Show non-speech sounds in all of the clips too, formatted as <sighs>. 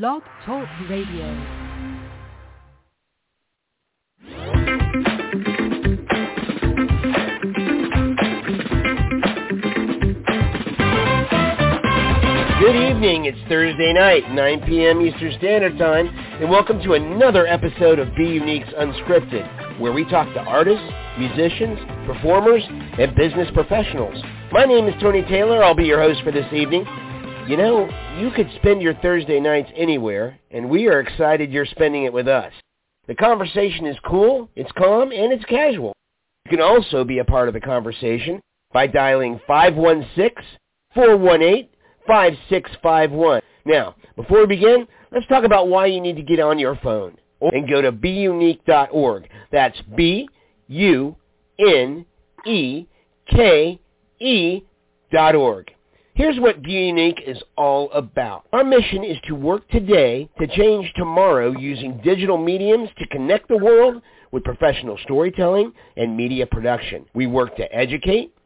Blog Talk Radio. Good evening. It's Thursday night, 9 p.m. Eastern Standard Time, and welcome to another episode of Be Unique's Unscripted, where we talk to artists, musicians, performers, and business professionals. My name is Tony Taylor. I'll be your host for this evening. You know, you could spend your Thursday nights anywhere, and we are excited you're spending it with us. The conversation is cool, it's calm, and it's casual. You can also be a part of the conversation by dialing 516 418 5651. Now, before we begin, let's talk about why you need to get on your phone and go to beunique.org. That's B-U-N-E-K-E dot org. Here's what Be Unique is all about. Our mission is to work today to change tomorrow using digital mediums to connect the world with professional storytelling and media production. We work to educate,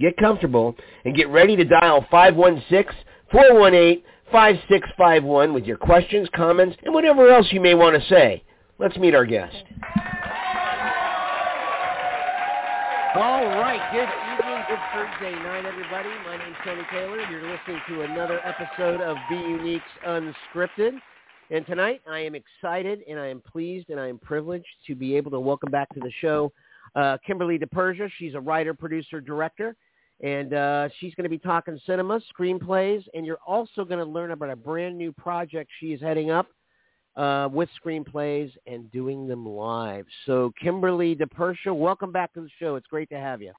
get comfortable, and get ready to dial 516-418-5651 with your questions, comments, and whatever else you may want to say. Let's meet our guest. All right, good evening, good Thursday night, everybody. My name's Tony Taylor. You're listening to another episode of Be Unique's Unscripted. And tonight I am excited and I am pleased and I am privileged to be able to welcome back to the show uh, Kimberly DiPersia. She's a writer, producer, director, and uh, she's going to be talking cinema, screenplays, and you're also going to learn about a brand new project she is heading up uh, with screenplays and doing them live. So Kimberly DiPersia, welcome back to the show. It's great to have you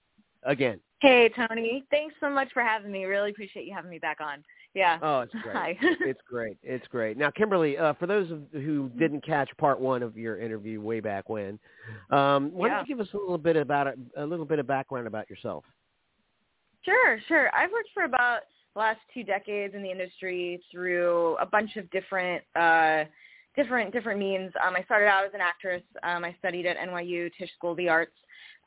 again. Hey, Tony. Thanks so much for having me. Really appreciate you having me back on. Yeah. Oh, it's great. Hi. it's great. It's great. Now, Kimberly, uh, for those of, who didn't catch part one of your interview way back when, um, why Yeah. don't you give us a little bit about it, a little bit of background about yourself? Sure, sure. I've worked for about the last two decades in the industry through a bunch of different uh different different means. Um I started out as an actress. Um I studied at NYU Tisch School of the Arts.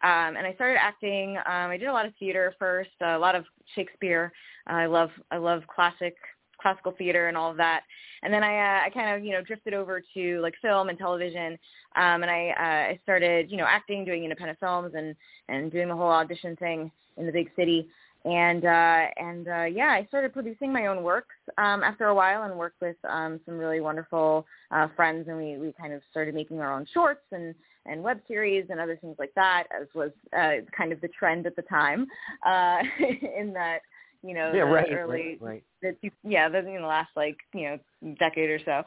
Um and I started acting. Um I did a lot of theater first, a lot of Shakespeare. I love I love classic classical theater and all of that. And then I uh, I kind of, you know, drifted over to like film and television. Um and I uh I started, you know, acting, doing independent films and and doing the whole audition thing in the big city and uh and uh yeah i started producing my own works um after a while and worked with um some really wonderful uh friends. And we we kind of started making our own shorts and and web series and other things like that as was uh kind of the trend at the time uh <laughs> in that you know yeah, right, early right, right. the yeah the in the last like you know decade or so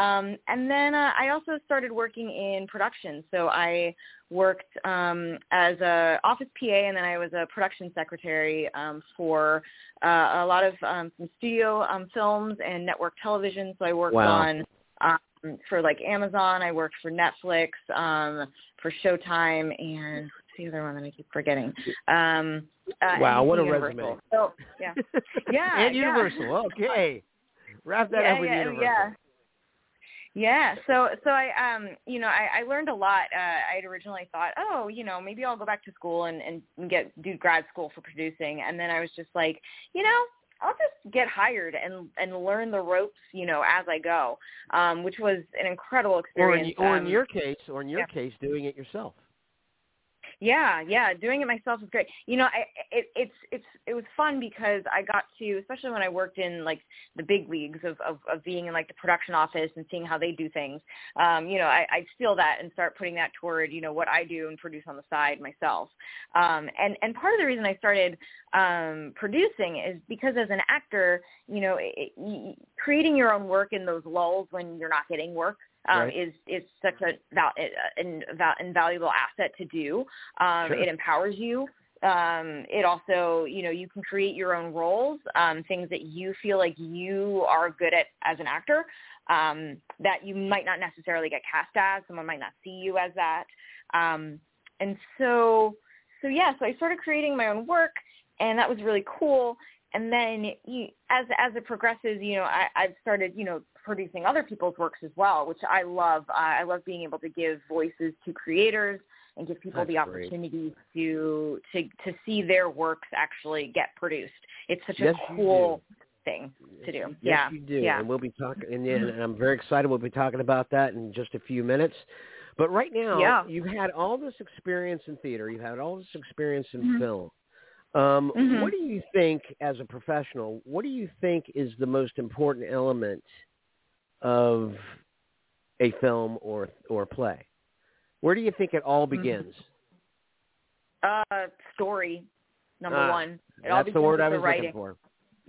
um and then uh, i also started working in production so i worked um as a office pa and then i was a production secretary um for uh, a lot of um some studio um films and network television so i worked Wow. on um for like amazon i worked for netflix um for showtime and the other one that i keep forgetting um uh, Wow, what a Universal. resume. So yeah, <laughs> yeah, and yeah. Universal. Okay, wrap that yeah, up with yeah, Universal. yeah. Yeah, so so I um you know I, I learned a lot. Uh, I had originally thought, oh, you know, maybe I'll go back to school and, and get do grad school for producing, and then I was just like, you know, I'll just get hired and and learn the ropes, you know, as I go, um, which was an incredible Or in, experience. or in um, your case, or in your yeah. case, doing it yourself. Yeah, yeah, doing it myself is great. You know, I it it's it's it was fun because I got to, especially when I worked in like the big leagues of of, of being in like the production office and seeing how they do things. Um, you know, I I'd steal that and start putting that toward you know what I do and produce on the side myself. Um, and and part of the reason I started um, producing is because as an actor, you know, it, it, creating your own work in those lulls when you're not getting work um, Right. is is such a val- val- invaluable asset to do. Um, Sure. It empowers you. Um, it also, you know, you can create your own roles, um, things that you feel like you are good at as an actor. um, that you might not necessarily get cast as. Someone might not see you as that. Um, and so, so yeah, so I started creating my own work, and that was really cool. And then you, as as it progresses, you know, I, I've started, you know, producing other people's works as well, which I love. Uh, I love being able to give voices to creators and give people That's the opportunity to to to see their works actually get produced. It's such yes, a cool thing to do. Yes, yeah, you do. yeah. And we'll be talking, and, and I'm very excited. We'll be talking about that in just a few minutes. But right now, Yeah. you've had all this experience in theater. You've had all this experience in Mhm. film. Um, Mhm. What do you think, as a professional, what do you think is the most important element of a film or or play? Where do you think it all Mhm. begins? Uh, story number Ah, one. It all That's the word I was the writing. looking for.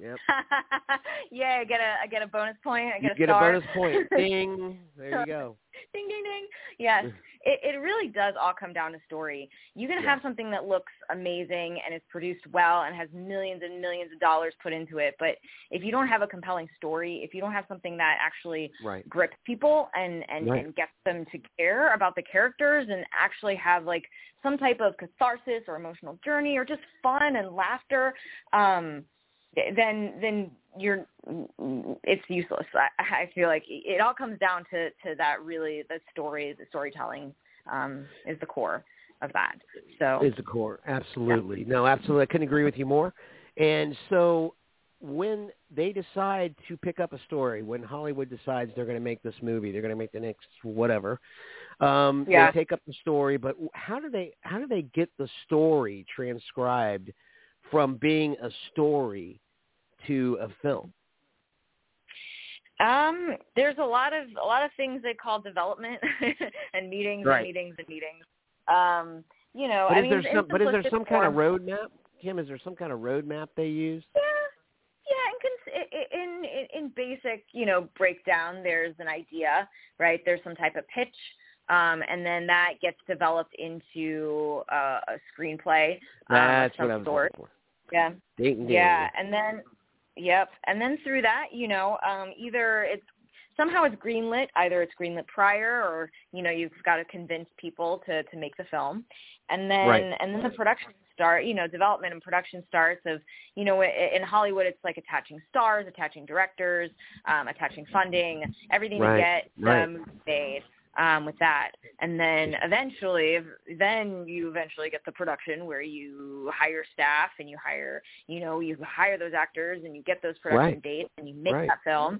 Yep. <laughs> yeah, I get a I get a bonus point. I You get a get a star. bonus point. <laughs> Ding. There you go. <laughs> ding ding ding. Yes, it it really does all come down to story. You can have something that looks amazing and is produced well and has millions and millions of dollars put into it, but if you don't have a compelling story, if you don't have something that actually Right. grips people and and, Right. and gets them to care about the characters and actually have like some type of catharsis or emotional journey or just fun and laughter um then then you're it's useless i i feel like it all comes down to to that really the story the storytelling um is the core of that so is the core. Absolutely. No, absolutely. I couldn't agree with you more. And so when they decide to pick up a story, when Hollywood decides they're going to make this movie, they're going to make the next whatever, um, Yeah. they take up the story. But how do they how do they get the story transcribed from being a story to a film? Um, there's a lot of a lot of things they call development <laughs> and meetings Right. and meetings and meetings. Um, you know, But I is mean, there some but is there some kind of roadmap? Kim, is there some kind of roadmap they use? Yeah, yeah. In, in in in basic, you know, breakdown, there's an idea, right? There's some type of pitch, um, and then that gets developed into uh, a screenplay um, That's of some what I was sort. looking for. Yeah. Yeah, and then yep, and then through that, you know, um, either it's somehow it's greenlit, either it's greenlit prior, or you know, you've got to convince people to to make the film, and then Right. and then the production start, you know, development and production starts of you know, in Hollywood, it's like attaching stars, attaching directors, um, attaching funding, everything Right, to get right. the made um, with that. And then eventually, then you eventually get the production where you hire staff and you hire, you know, you hire those actors and you get those production Right. dates and you make Right. that film.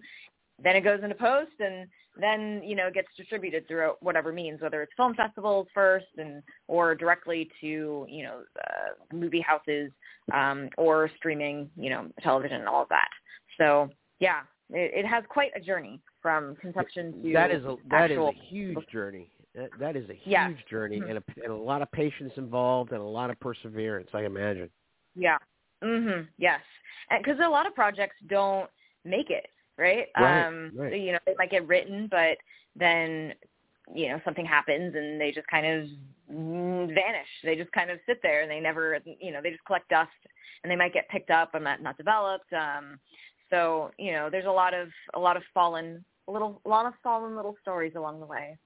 Then it goes into post and then, you know, it gets distributed through whatever means, whether it's film festivals first and or directly to, you know, uh, movie houses um, or streaming, you know, television and all of that. So, yeah, it, it has quite a journey from conception to that is a that is a huge journey. That, that is a huge Yeah. journey, Mhm. and, a, and a lot of patience involved, and a lot of perseverance. I imagine. Yeah. Mhm. Yes. Because a lot of projects don't make it, right? Right, Um right. you know, they might get written but then you know, something happens and they just kind of vanish. They just kind of sit there and they never, you know, they just collect dust and they might get picked up and not, not developed. Um so, you know, there's a lot of a lot of fallen a little a lot of fallen little stories along the way.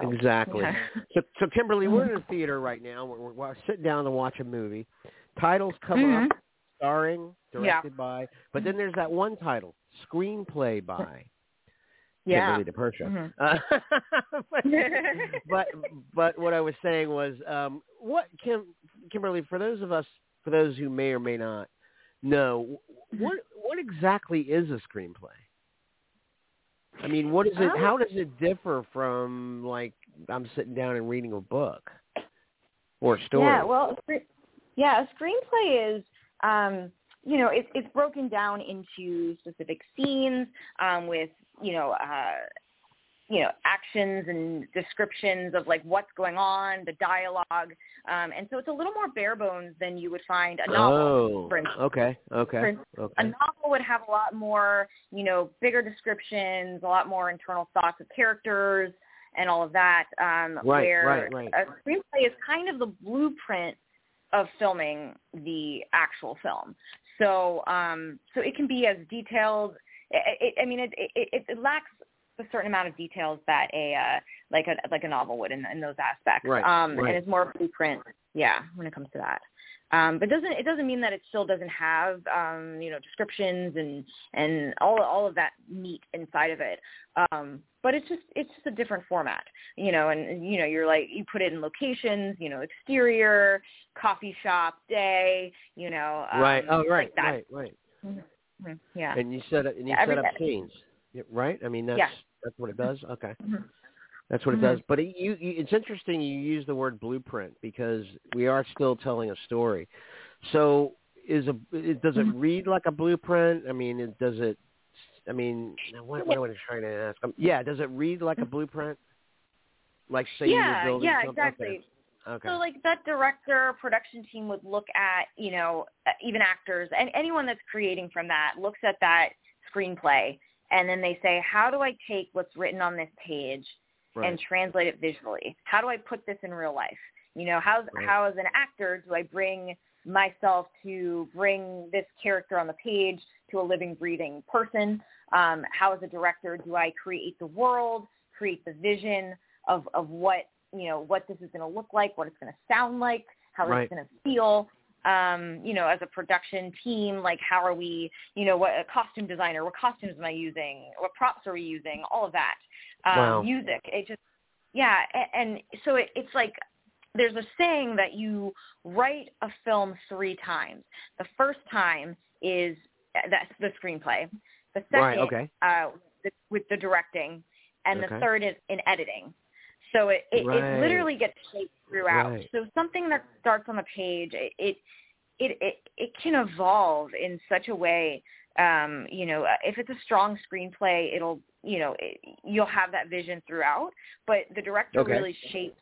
So, Exactly. yeah. So, so Kimberly, we're in a <laughs> theater right now. We're, we're, we're sitting down to watch a movie. Titles come Mhm. up, starring, Yeah. directed by, but then there's that one title, screenplay by <laughs> Yeah. Kimberly DiPersia. Mhm. Uh, <laughs> but, but but what I was saying was, um, what Kim Kimberly, for those of us, for those who may or may not know, what what exactly is a screenplay? I mean, what is it? Um, How does it differ from like I'm sitting down and reading a book or a story? Yeah, well, yeah, a screenplay is, um, you know, it's it's broken down into specific scenes um, with, you know, uh, you know, actions and descriptions of like what's going on, the dialogue, um, and so it's a little more bare bones than you would find a novel. oh, for instance. okay, okay, For okay. A novel would have a lot more, you know, bigger descriptions, a lot more internal thoughts of characters and all of that. Um, Right, where right, right. a screenplay is kind of the blueprint of filming the actual film. So, um, so it can be as detailed. It, it, I mean, it, it, it lacks a certain amount of details that a uh, like a like a novel would in, in those aspects. Right, um, right. And it's more blueprint, yeah, when it comes to that. Um, but doesn't it doesn't mean that it still doesn't have um, you know descriptions and and all all of that meat inside of it. Um, but it's just it's just a different format, you know. And you know you're like you put it in locations, you know, exterior, coffee shop, day, you know. Um, right. Oh, right. like right. Right. Mm-hmm. Yeah. And you set up and you every set up day. scenes, right? I mean, that's Yeah. that's what it does. Okay. Mhm. That's what it does. But it, you, you, it's interesting you use the word blueprint because we are still telling a story. So is a it, does it Mhm. read like a blueprint? I mean, it, does it? I mean, what, what am I trying to ask? Um, yeah, does it read like a blueprint? Like say yeah, you're building yeah, something? exactly. Okay. Okay. So like that director, production team would look at, you know, uh, even actors and anyone that's creating from that looks at that screenplay and then they say, how do I take what's written on this page right. and translate it visually? How do I put this in real life? You know, how Right. how as an actor do I bring myself to bring this character on the page to a living, breathing person? Um, how as a director do I create the world, create the vision of of what you know what this is going to look like, what it's going to sound like, how Right. it's going to feel? Um, you know, as a production team, like how are we, you know, what a costume designer, what costumes am I using, what props are we using, all of that. Um, Wow. Music, it just, yeah, a- and so it, it's like there's a saying that you write a film three times. The first time is that's the screenplay. The second, Right, okay. uh, the, with the directing, and Okay. the third is in editing. So it, it, Right. it literally gets shaped throughout. Right. So something that starts on the page, it, it it it it can evolve in such a way. Um, you know, if it's a strong screenplay, it'll you know it, you'll have that vision throughout. But the director Okay. really shapes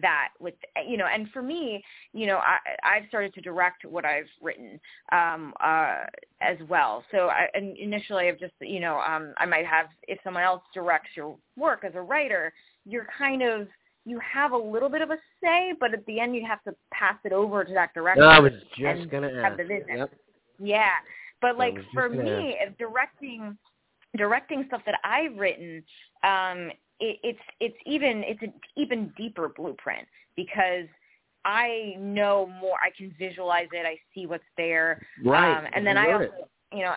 that with you know and for me you know i i've started to direct what i've written um uh as well so i and initially i've just you know um i might have if someone else directs your work as a writer you're kind of you have a little bit of a say but at the end you have to pass it over to that director No, I was just gonna have ask. the vision. Yep. yeah, but like for me, if directing directing stuff that I've written, um, it, it's it's even it's an even deeper blueprint because I know more. I can visualize it. I see what's there, Right. um, and then I also it. you know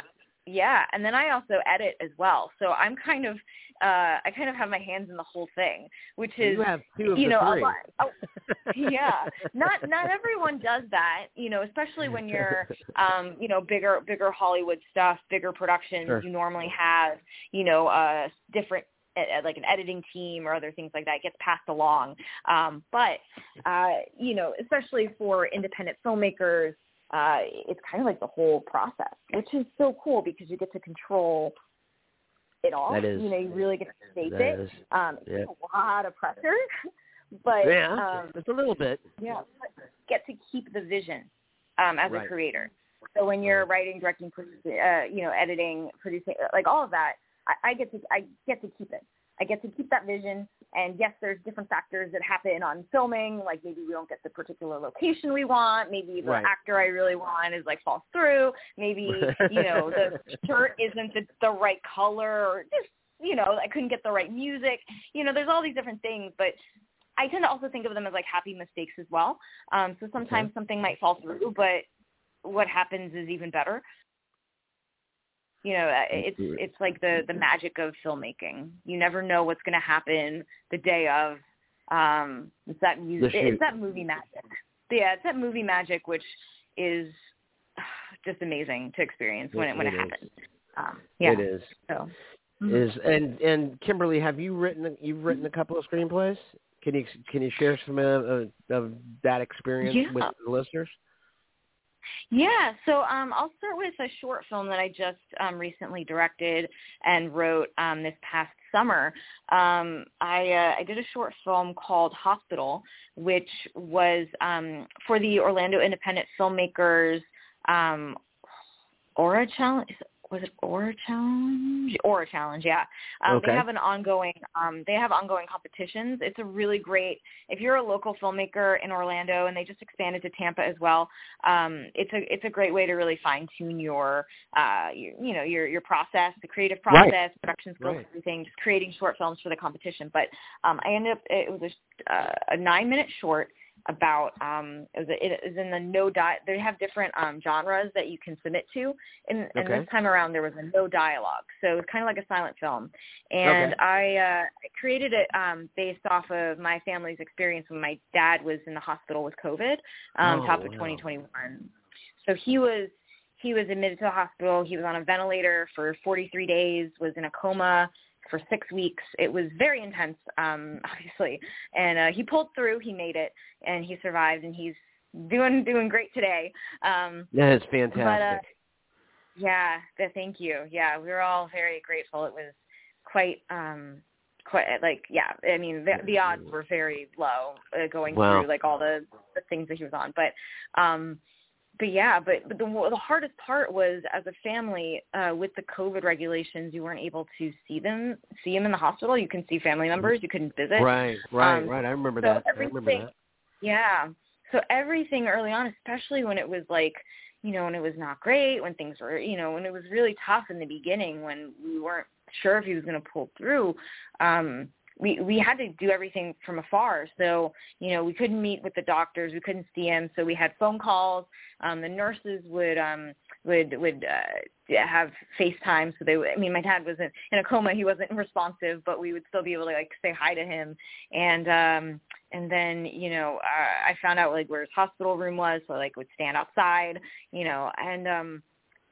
yeah, and then I also edit as well. So I'm kind of uh, I kind of have my hands in the whole thing, which is you have two of you know, a three. lot- oh, <laughs> yeah not not everyone does that you know especially when you're <laughs> um you know bigger bigger hollywood stuff bigger productions Sure. you normally have you know uh different like an editing team or other things like that gets passed along um but uh you know especially for independent filmmakers uh it's kind of like the whole process which is so cool because you get to control it all That is- you know you really get to shape it is- um Yeah. it's a lot of pressure <laughs> but yeah, um it's a little bit. yeah, get to keep the vision um, as Right. a creator. So when you're Right. writing, directing, uh, you know, editing, producing, uh, like all of that, I, I get to I get to keep it. I get to keep that vision. And yes, there's different factors that happen on filming. Like maybe we don't get the particular location we want. Maybe the Right. actor I really want is like falls through. Maybe <laughs> you know the shirt isn't the, the right color, or just you know I couldn't get the right music. You know, there's all these different things, but I tend to also think of them as like happy mistakes as well. Um, so sometimes something might fall through, but what happens is even better. You know, uh, it's it's like the the magic of filmmaking. You never know what's going to happen the day of. Um, it's that music. It's that movie magic. Yeah, it's that movie magic, which is <sighs> just amazing to experience when It- it when it, happens. Um, yeah. It is. So. Is and and Kimberly, have you written you've written a couple of screenplays? Can you can you share some of, of, of that experience Yeah. with the listeners? Yeah, so um, I'll start with a short film that I just um, recently directed and wrote um, this past summer. Um, I, uh, I did a short film called Hospital, which was um, for the Orlando Independent Filmmakers um, Aura Challenge. Was it Aura Challenge? Aura Challenge, yeah. Um, Okay. They have an ongoing. Um, they have ongoing competitions. It's a really great. If you're a local filmmaker in Orlando, and they just expanded to Tampa as well, um, it's a it's a great way to really fine tune your, uh, your, you know, your your process, the creative Right. process, production skills, Right. everything. Just creating short films for the competition. But um, I ended up. It was a, uh, a nine minute short about um it was it is in the no di they have different um genres that you can submit to. And and this time around there was a no dialogue. So it's kind of like a silent film. And Okay. i uh created it um based off of my family's experience when my dad was in the hospital with covid um Oh, top of wow. 2021 so he was he was admitted to the hospital. He was on a ventilator for 43 days was in a coma for six weeks. It was very intense, um, <laughs> obviously, and uh, he pulled through. He made it, and he survived, and he's doing doing great today. Um, That is fantastic. yeah, th- thank you. Yeah, we were all very grateful. It was quite um quite like yeah i mean the, the odds were very low uh, going Wow. through like all the, the things that he was on but um but yeah but, but the the hardest part was as a family uh with the covid regulations you weren't able to see them see him in the hospital you can see family members you couldn't visit right, right, um, right. I remember so that. I remember that. yeah. So everything early on, especially when it was like, you know, when it was not great, when things were, you know, when it was really tough in the beginning, when we weren't sure if he was going to pull through, um, we we had to do everything from afar. So you know, we couldn't meet with the doctors, we couldn't see him, so we had phone calls. Um, the nurses would um, would would uh, have FaceTime. So they, would, I mean, my dad was in, in a coma; he wasn't <laughs> responsive, but we would still be able to like say hi to him. And um, and then you know, uh, I found out like where his hospital room was, so like would stand outside, you know, and um,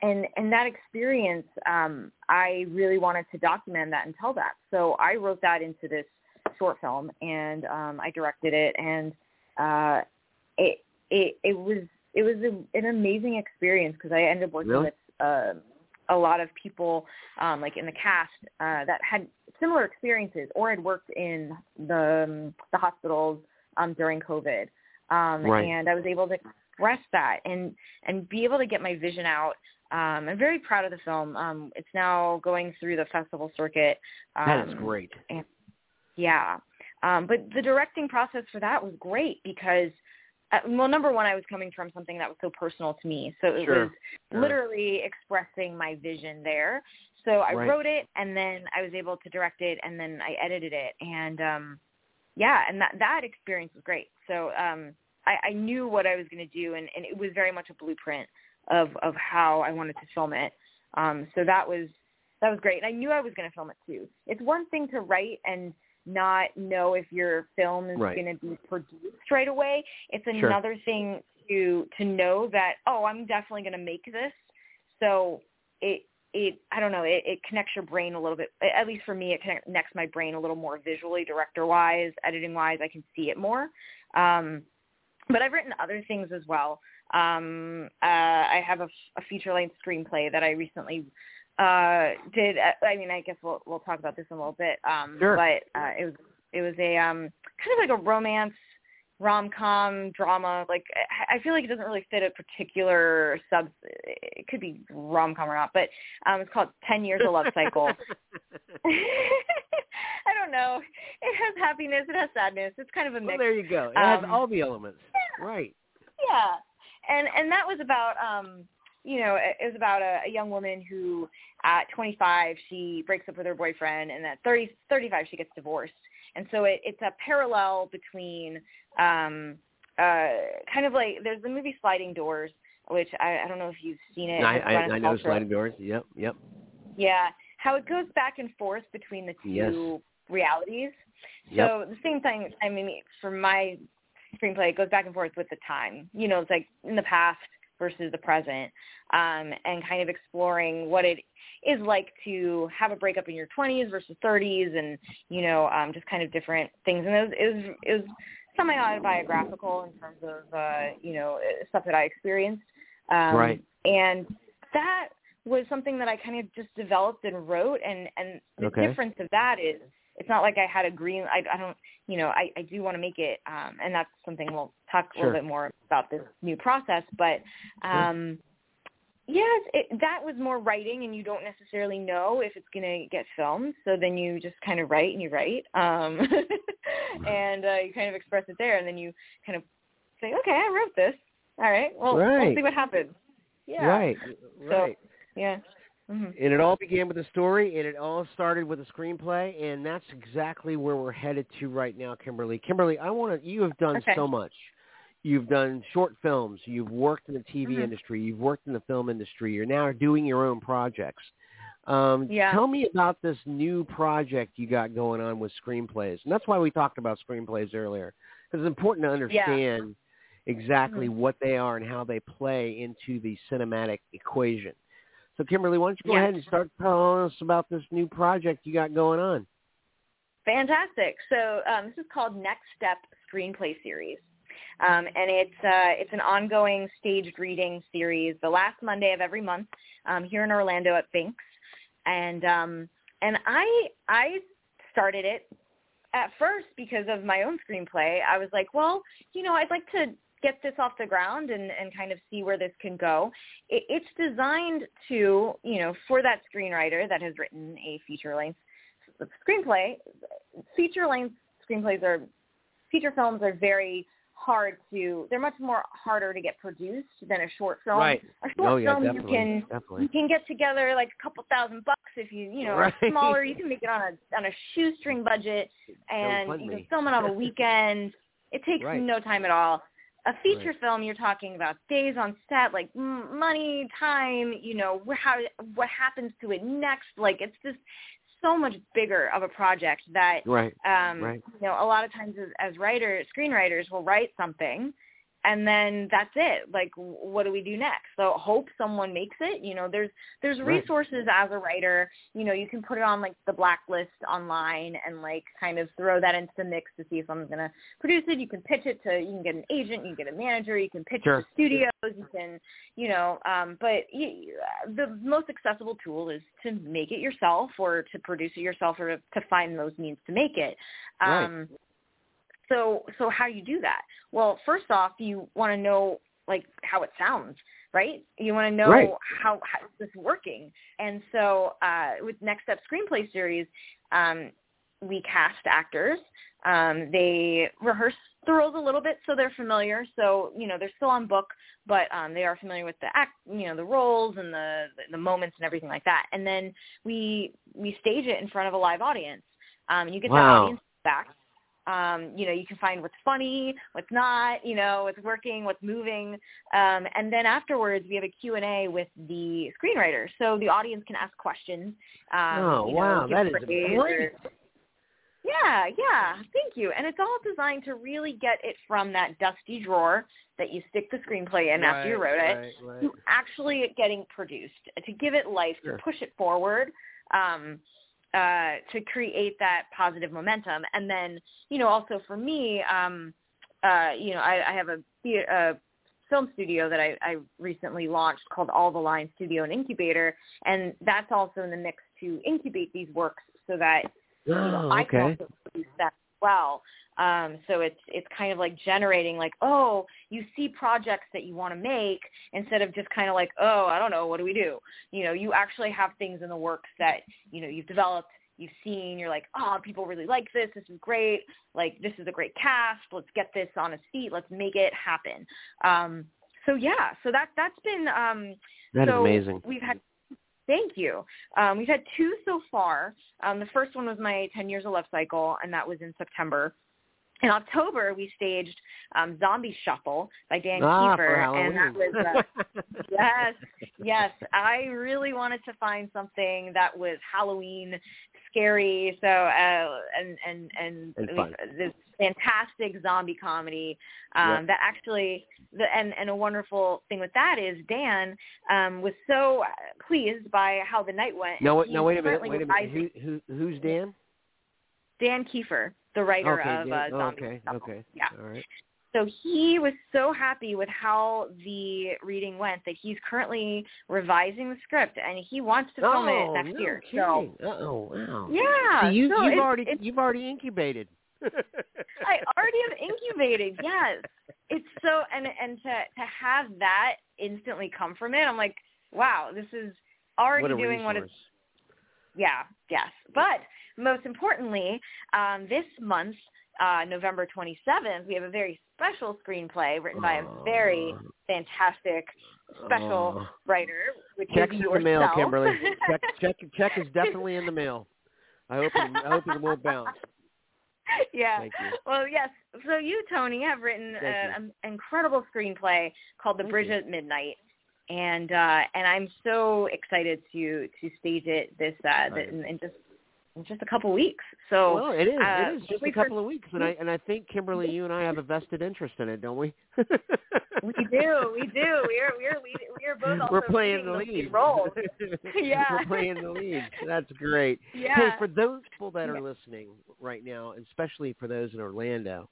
and and that experience, um, I really wanted to document that and tell that. So I wrote that into this short film, and um, I directed it, and uh, it it it was it was a, an amazing experience because I ended up working Really? with uh, a lot of people um, like in the cast uh, that had similar experiences or had worked in the um, the hospitals um, during COVID, um, Right. and I was able to express that and and be able to get my vision out. Um, I'm very proud of the film. Um, it's now going through the festival circuit. Um, That is great. yeah. Um, but the directing process for that was great because, uh, well, number one, I was coming from something that was so personal to me. So it Sure, was sure. literally expressing my vision there. So I Right. wrote it and then I was able to direct it and then I edited it. And, um, yeah, and that, that experience was great. So, um, I, I knew what I was going to do and, and it was very much a blueprint of, of how I wanted to film it. Um, so that was, that was great. And I knew I was going to film it too. It's one thing to write and not know if your film is Right. going to be produced right away. It's Sure. another thing to to know that oh, I'm definitely going to make this. So it it I don't know it, it connects your brain a little bit. At least for me, it connects my brain a little more visually, director wise, editing wise. I can see it more. Um, but I've written other things as well. Um, uh, I have a, a feature length screenplay that I recently uh did uh, i mean i guess we'll we'll talk about this in a little bit um Sure. but uh it was it was a um kind of like a romance rom com drama like I- feel like it doesn't really fit a particular sub it could be rom com or not but um it's called ten years a love cycle <laughs> <laughs> i don't know it has happiness it has sadness it's kind of a Well, there you go. It has Um, all the elements. Right. yeah and and that was about um you know it, was about a, a young woman who at 25 she breaks up with her boyfriend and at 30 35 she gets divorced and so it, it's a parallel between um uh kind of like there's the movie sliding doors which i i don't know if you've seen it I, I, I know sliding doors. Yep, yep. yeah how it goes back and forth between the two Yes. realities Yep. so the same thing, I mean, for my screenplay, it goes back and forth with the time. You know, it's like in the past versus the present, um, and kind of exploring what it is like to have a breakup in your 20s versus 30s, and you know, um, just kind of different things. And it was it was, it was semi autobiographical in terms of uh, you know stuff that I experienced. Um, Right. And that was something that I kind of just developed and wrote, and and the Okay. difference of that is it's not like I had a green. I, I don't, you know, I, I do want to make it, um, and that's something we'll talk a little bit more about this new process. But um, Yes, it, that was more writing, and you don't necessarily know if it's going to get filmed. So then you just kind of write and you write, um, <laughs> and uh, you kind of express it there, and then you kind of say, "Okay, I wrote this. All right, well, right. we'll see what happens." Yeah. Right. Right. So, yeah. Mm-hmm. And it all began with a story, and it all started with a screenplay, and that's exactly where we're headed to right now, Kimberly. Kimberly, I want to. You have done Okay. so much. You've done short films. You've worked in the TV Mhm. industry. You've worked in the film industry. You're now doing your own projects. Um, Yeah. Tell me about this new project you got going on with screenplays, and that's why we talked about screenplays earlier, because it's important to understand exactly Mhm. what they are and how they play into the cinematic equation. So, Kimberly, why don't you go Yeah. ahead and start telling us about this new project you got going on? Fantastic. So um, this is called Next Step Screenplay Series. Um, and it's uh, it's an ongoing staged reading series the last Monday of every month um, here in Orlando at Binks, and um, and I I started it at first because of my own screenplay. I was like, well, you know, I'd like to get this off the ground and, and kind of see where this can go. It, it's designed to, you know, for that screenwriter that has written a feature length screenplay. Feature length screenplays are feature films are very hard to. They're much more harder to get produced than a short film. Right. A oh, short oh, yeah, film you can definitely. you can get together like a couple thousand bucks if you you know Right. smaller. You can make it on a on a shoestring budget, and you can me. film it on a <laughs> weekend. It takes Right. no time at all. A feature Right. film, you're talking about days on set, like m- money, time. You know how what happens to it next. Like it's just so much bigger of a project that Right. um Right. you know a lot of times as, as writers screenwriters will write something and then that's it like what do we do next so hope someone makes it you know there's there's Right. resources as a writer you know you can put it on like the blacklist online and like kind of throw that into the mix to see if someone's going to produce it you can pitch it to you can get an agent you can get a manager you can pitch Sure. it to studios you can you know um but you, the most accessible tool is to make it yourself or to produce it yourself or to, find those means to make it Right. So so how do you do that? Well first off you want to know like how it sounds right? You want to know Right. how how is this working? And so uh with next step screenplay series um we cast actors. Um they rehearse the roles a little bit so they're familiar. So you know they're still on book but um they are familiar with the act you know the roles and the the moments and everything like that. And then we we stage it in front of a live audience. Um you get Wow. that audience back um, you know, you can find what's funny, what's not, you know, what's working, what's moving. Um, and then afterwards, we have a Q&A with the screenwriter. So the audience can ask questions. Um, oh, you know, wow. That is praise great. or- yeah, yeah. Thank you. And it's all designed to really get it from that dusty drawer that you stick the screenplay in after you wrote it Right, right. to actually getting produced, to give it life, Sure. to push it forward, um, uh, to create that positive momentum. And then, you know, also for me, um, uh, you know, I, I have a, a film studio that I, I recently launched called All the Line Studio and Incubator, and that's also in the mix to incubate these works so that you know, Oh, I can also produce that as well. Um, so it's it's kind of like generating like, oh, you see projects that you want to make instead of just kind of like, oh, I don't know, what do we do? You know, you actually have things in the works that, you know, you've developed, you've seen, you're like, oh, people really like this, this is great, like this is a great cast, let's get this on its feet, let's make it happen. Um, so yeah, so that that's been um, That is so amazing. We've had thank you. Um, we've had two so far. Um, the first one was my 10 Years of Love cycle, and that was in September. In October, we staged um, Zombie Shuffle by Dan ah, Kiefer, and that was uh, <laughs> yes, yes. I really wanted to find something that was Halloween scary. So uh, and and and, And we- this fantastic zombie comedy um, Yep. that actually the and and a wonderful thing with that is Dan um, was so pleased by how the night went. no, no, wait a minute. Wait a minute. Who, who, who's Dan? Dan Kiefer, the writer okay, of Dan. uh, oh, Zombie okay, okay. Yeah. All right. So he was so happy with how the reading went that he's currently revising the script and he wants to film oh, it next no year. Kidding. Uh-oh, wow. Yeah, So you, so you've it's- already it's- you've already incubated. I already have incubated. Yes, it's so and and to to have that instantly come from it, I'm like, wow, this is already what doing resource. what it's yeah, yes. But most importantly, um, this month, uh, November 27th, we have a very special screenplay written by a very Oh. fantastic special Oh. writer, which Check's is in the mail, Kimberly. <laughs> check, check, check is definitely in the mail. I hope it, I hope it won't bounce. yeah. Well, yes. So you, Tony, have written a, an incredible screenplay called The Thank Bridge you. at Midnight, and uh, and I'm so excited to to stage it this uh, Right. in, in just in just a couple weeks. So well, it is. uh, it is just a wait for- couple of weeks, and I and I think Kimberly, you and I have a vested interest in it, don't we? we do, we do. We are we are leading, we are both also We're playing the lead roles. <laughs> Yeah. We're playing the lead. That's great. Yeah. Hey, for those people that are Yeah. listening right now, especially for those in Orlando,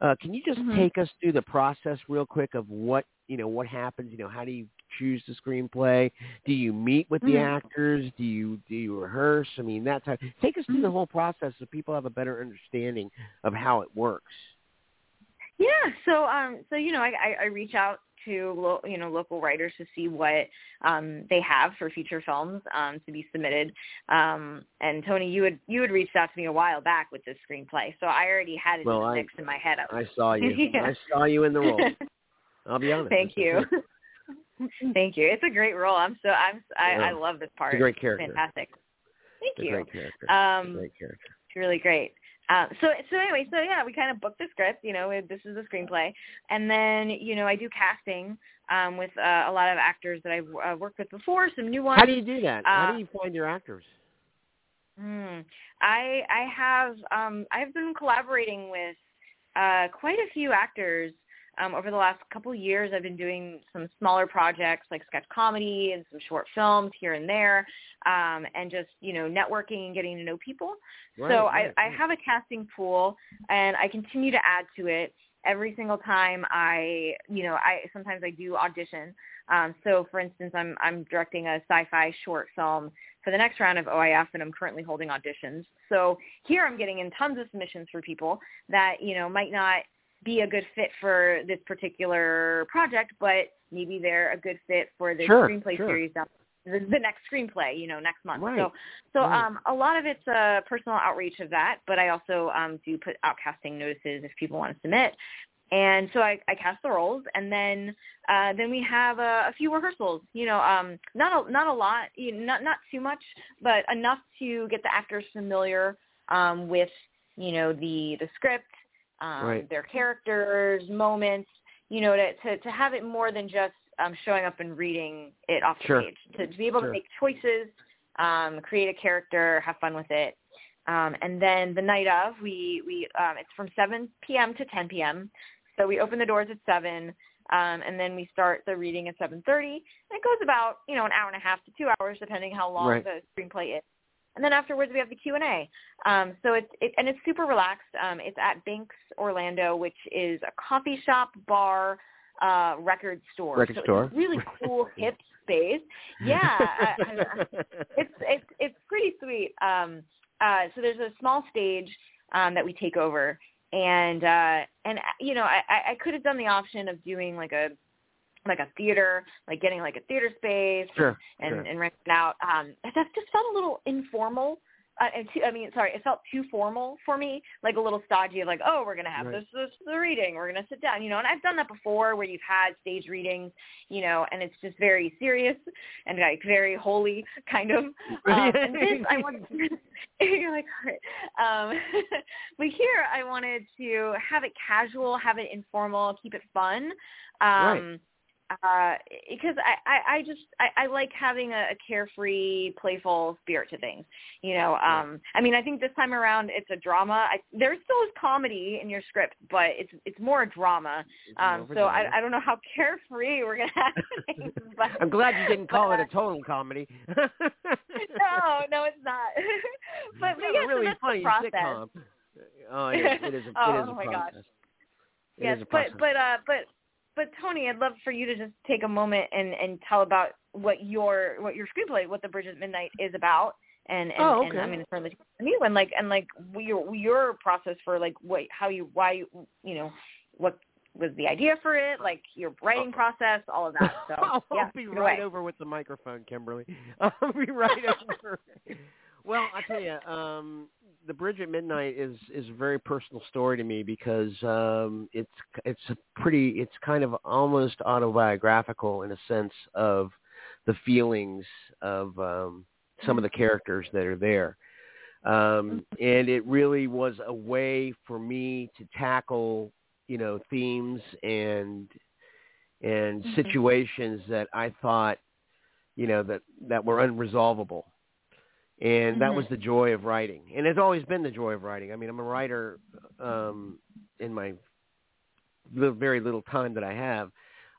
uh, can you just Mhm. take us through the process real quick of what you know what happens? You know, how do you choose the screenplay? Do you meet with the Mhm. actors? Do you do you rehearse? I mean, that's how. Take us through the Mhm. whole process so people have a better understanding of how it works. Yeah, so um, so you know, I, I, I reach out to lo- you know local writers to see what um they have for future films um to be submitted. Um, and Tony, you had you had reached out to me a while back with this screenplay, so I already had it Well, in the I- mix in my head. I I saw you. <laughs> Yeah. I saw you in the role. I'll be honest. Thank you. <laughs> Thank you. It's a great role. I'm so I'm I, Yeah. I love this part. It's a great character. Fantastic. Thank It's a you. great character. Um, It's a great character. It's really great. Uh, so so anyway, so yeah, we kind of booked the script. You know, we- this is the screenplay, and then you know I do casting um, with uh, a lot of actors that I've uh, worked with before, some new ones. How do you do that? How uh, do you find your actors? Hmm. I I have um, I've been collaborating with uh, quite a few actors um, over the last couple of years. I've been doing some smaller projects like sketch comedy and some short films here and there, um, and just you know networking and getting to know people. Right, so right, I, I have a casting pool, and I continue to add to it every single time I, you know, I sometimes I do audition. Um, so, for instance, I'm I'm directing a sci-fi short film for the next round of OIF, and I'm currently holding auditions. So here I'm getting in tons of submissions for people that you know might not be a good fit for this particular project, but maybe they're a good fit for the Sure, screenplay sure. series down the, the next screenplay, you know, next month. Right. So so Right. um, a lot of it's a personal outreach of that, but I also um, do put out casting notices if people want to submit. And so I, I cast the roles, and then uh, then we have a, a few rehearsals. You know, um, not a not a lot, you know, not not too much, but enough to get the actors familiar um, with you know the the script, um, Right. their characters, moments. You know, to, to to have it more than just um, showing up and reading it off the Sure. page. To, to be able Sure. to make choices, um, create a character, have fun with it. Um, and then the night of, we we um, it's from 7 p.m. to 10 p.m. So we open the doors at seven, um, and then we start the reading at 7:30. And it goes about you know an hour and a half to two hours, depending how long Right. the screenplay is. And then afterwards we have the Q and A. Um, so it's it, and it's super relaxed. Um, it's at Binks Orlando, which is a coffee shop, bar, uh, record store. Record so store. It's really cool, hip space. Yeah, I, I, <laughs> it's it's it's pretty sweet. Um, uh, so there's a small stage um, that we take over, and uh, and uh, you know I I could have done the option of doing like a like a theater, like getting like a theater space sure. and sure. and renting out. Um, that just felt a little informal. Uh, and too, I mean, sorry, it felt too formal for me, like a little stodgy of like, oh, we're gonna have Right. this, this, the reading, we're gonna sit down, you know. And I've done that before, where you've had stage readings, you know, and it's just very serious and like very holy, kind of. <laughs> Um, and this, I want. <laughs> you're like, all right. Um, <laughs> but here, I wanted to have it casual, have it informal, keep it fun. Um, uh, because I, I, I just I, I like having a, a carefree, playful spirit to things. You know, um, I mean, I think this time around it's a drama. I, there still is comedy in your script, but it's it's more a drama. Um, so I, I don't know how carefree we're gonna have <laughs> things. But, I'm glad you didn't call but, it a total comedy. <laughs> no, no, it's not. but, <laughs> but It's yeah, a really so that's funny the process. sitcom. Oh, it is, it is a, Oh, it is a oh my process. gosh. It yes, but but uh, but but Tony, I'd love for you to just take a moment and and tell about what your what your screenplay, what the Bridge at Midnight is about, and and, Oh, and. I'm going to turn this to you and like and like your your process for like what how you why you you know what was the idea for it, like your writing process, all of that. So <laughs> I'll, yeah, be right away. over with the microphone, Kimberly. <laughs> I'll be right <laughs> over. Well, I tell you, um, the Bridge at Midnight is is a very personal story to me because um, it's it's a pretty it's kind of almost autobiographical in a sense of the feelings of um, some of the characters that are there. Um, and it really was a way for me to tackle, you know, themes and and Mhm. situations that I thought, you know, that that were unresolvable. And that was the joy of writing. And it's always been the joy of writing. I mean, I'm a writer um in my little, very little time that I have.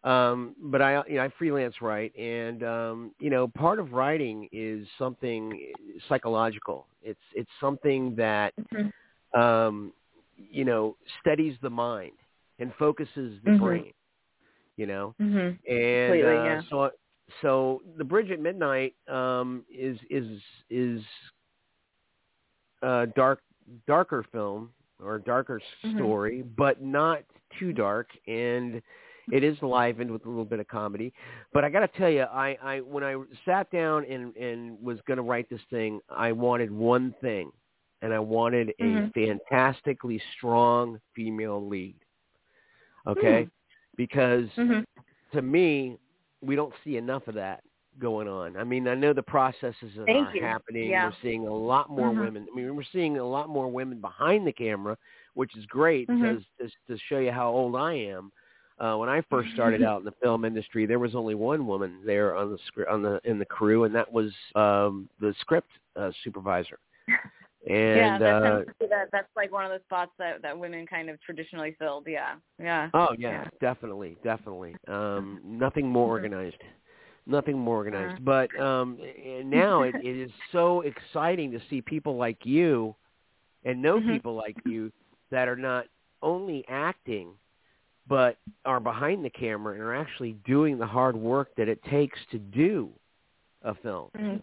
Um, but I, you know, I freelance write, and um, you know, part of writing is something psychological. It's it's something that Mhm. um, you know steadies the mind and focuses the Mhm. brain. You know, Mhm. and uh, yeah. so so the Bridge at Midnight um, is is is a dark darker film or a darker Mhm. story, but not too dark, and it is livened with a little bit of comedy. But I got to tell you, I, I when I sat down and and was going to write this thing, I wanted one thing, and I wanted a Mhm. fantastically strong female lead. Okay, Hmm. because Mhm. to me, we don't see enough of that going on. I mean, I know the processes Thank are you. happening. Yeah. We're seeing a lot more Mhm. women. I mean, we're seeing a lot more women behind the camera, which is great Mhm. because just to show you how old I am. Uh, when I first started out in the film industry, there was only one woman there on the script on the in the crew, and that was um, the script uh, supervisor. And yeah, that uh, tends to be that that's like one of the spots that that women kind of traditionally filled. Yeah, yeah. Oh yeah, Yeah. definitely, definitely. Um, nothing more Mhm. organized. Nothing more organized. Uh. But um, now it, it is so exciting to see people like you, and know Mhm. people like you that are not only acting, but are behind the camera and are actually doing the hard work that it takes to do a film. Mhm.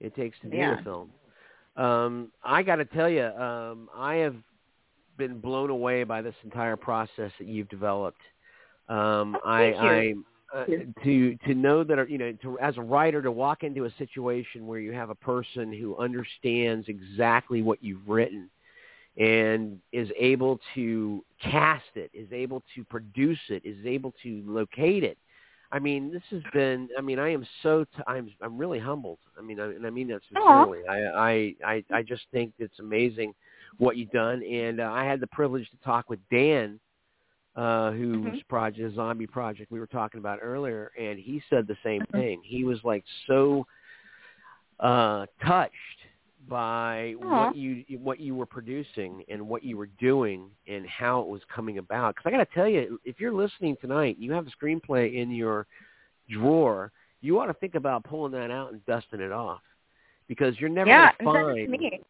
It takes to do Yeah. a film. Um, I got to tell you, um, I have been blown away by this entire process that you've developed. Um, Oh, I. I uh, to to know that you know to, as a writer to walk into a situation where you have a person who understands exactly what you've written and is able to cast it, is able to produce it, is able to locate it. I mean, this has been. I mean, I am so. T- I'm. I'm really humbled. I mean, I, and I mean that sincerely. I, I. I. I just think it's amazing what you've done, and uh, I had the privilege to talk with Dan, uh, whose Mhm. project, Zombie Project, we were talking about earlier, and he said the same Mhm. thing. He was like so uh, touched by Aw. what you what you were producing and what you were doing and how it was coming about. Because I got to tell you, if you're listening tonight, you have a screenplay in your drawer. You ought to think about pulling that out and dusting it off, because you're never yeah, going to and send it to find. me.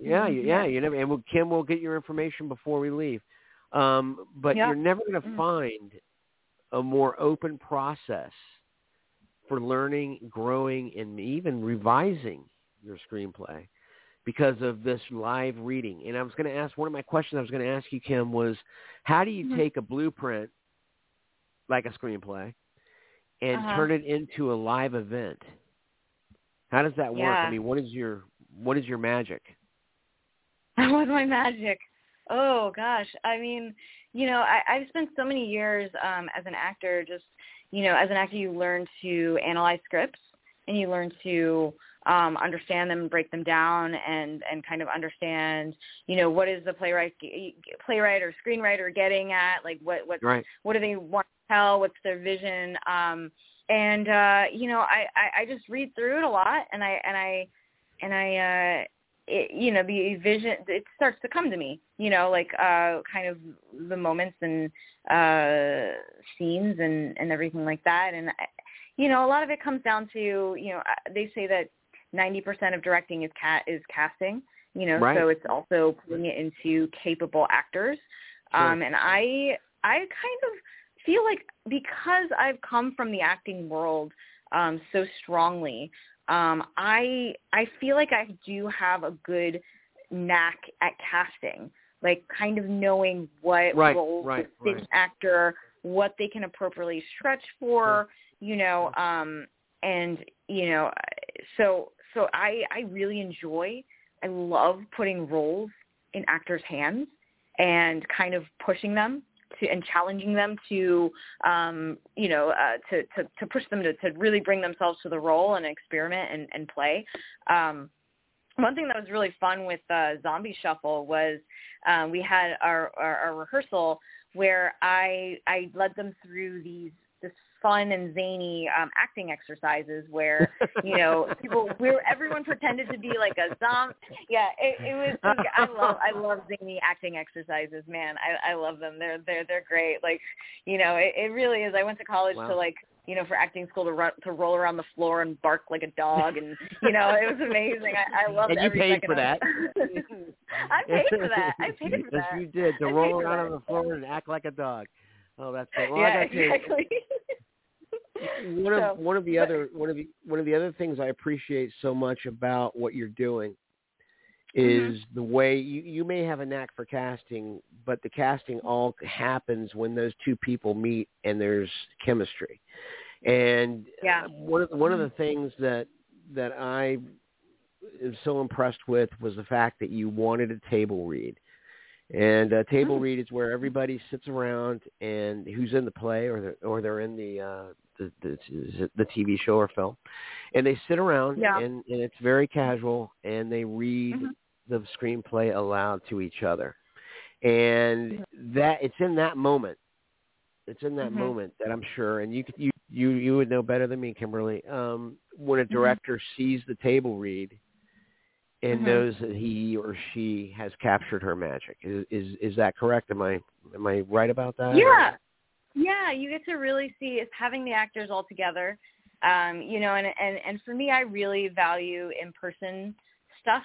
Yeah, you, <laughs> yeah, you never. And we'll, Kim will get your information before we leave. Um, but Yeah. you're never going to Mm. find a more open process for learning, growing, and even revising your screenplay because of this live reading. And I was going to ask one of my questions I was going to ask you, Kim, was how do you Mhm. take a blueprint like a screenplay and Uh-huh. turn it into a live event? How does that work? Yeah. I mean, what is your what is your magic? <laughs> What's my magic? Oh gosh, I mean, you know, I, I've spent so many years um, as an actor. Just you know, as an actor, you learn to analyze scripts and you learn to um, understand them, break them down, and and kind of understand, you know, what is the playwright playwright or screenwriter getting at? Like, what what Right. what do they want to tell? What's their vision? Um, and uh, you know, I, I I just read through it a lot, and I and I and I. Uh, it, you know the vision it starts to come to me you know like uh kind of the moments and uh scenes and and everything like that and I- you know a lot of it comes down to you know uh, they say that 90% of directing is cat is casting you know Right. so it's also putting it into capable actors Sure. um and i i kind of feel like because i've come from the acting world um so strongly um i i feel like i do have a good knack at casting like kind of knowing what right, roles right, right. actor, what they can appropriately stretch for, you know, um, and you know, so so I I really enjoy, I love putting roles in actors' hands and kind of pushing them to and challenging them to um you know uh to to to push them to to really bring themselves to the role and experiment and and play. Um one thing that was really fun with uh zombie shuffle was um we had our our, our rehearsal where i i led them through these fun and zany um acting exercises where <laughs> you know people we were everyone pretended to be like a zombie yeah it, it was i love i love zany acting exercises man i i love them they're they're they're great like you know it, it really is i went to college Wow. to like you know for acting school to run to roll around the floor and bark like a dog and you know it was amazing i i loved And you every paid for that. <laughs> i paid for that i <laughs> paid for that. yes, you did to I roll around on the floor and act like a dog. Oh, that's great. Well, yeah gotta tell you, exactly one of So, one of the but- other one of the one of the other things I appreciate so much about what you're doing Mm-hmm. is the way you you may have a knack for casting, but the casting all happens when those two people meet and there's chemistry. And Yeah. one of the, one of the things that that I am so impressed with was the fact that you wanted a table read. And a table Mm. read is where everybody sits around and who's in the play or they're, or they're in the, uh, the the the TV show or film, and they sit around Yeah. and, and it's very casual and they read Mhm. the screenplay aloud to each other, and that it's in that moment, it's in that Mhm. moment that I'm sure, and you you you you would know better than me, Kimberly, um, when a Mhm. director sees the table read and Mhm. knows that he or she has captured her magic. Is is is that correct? Am I am I right about that? Yeah. Yeah, you get to really see it's having the actors all together. Um, you know, and and and for me I really value in person stuff.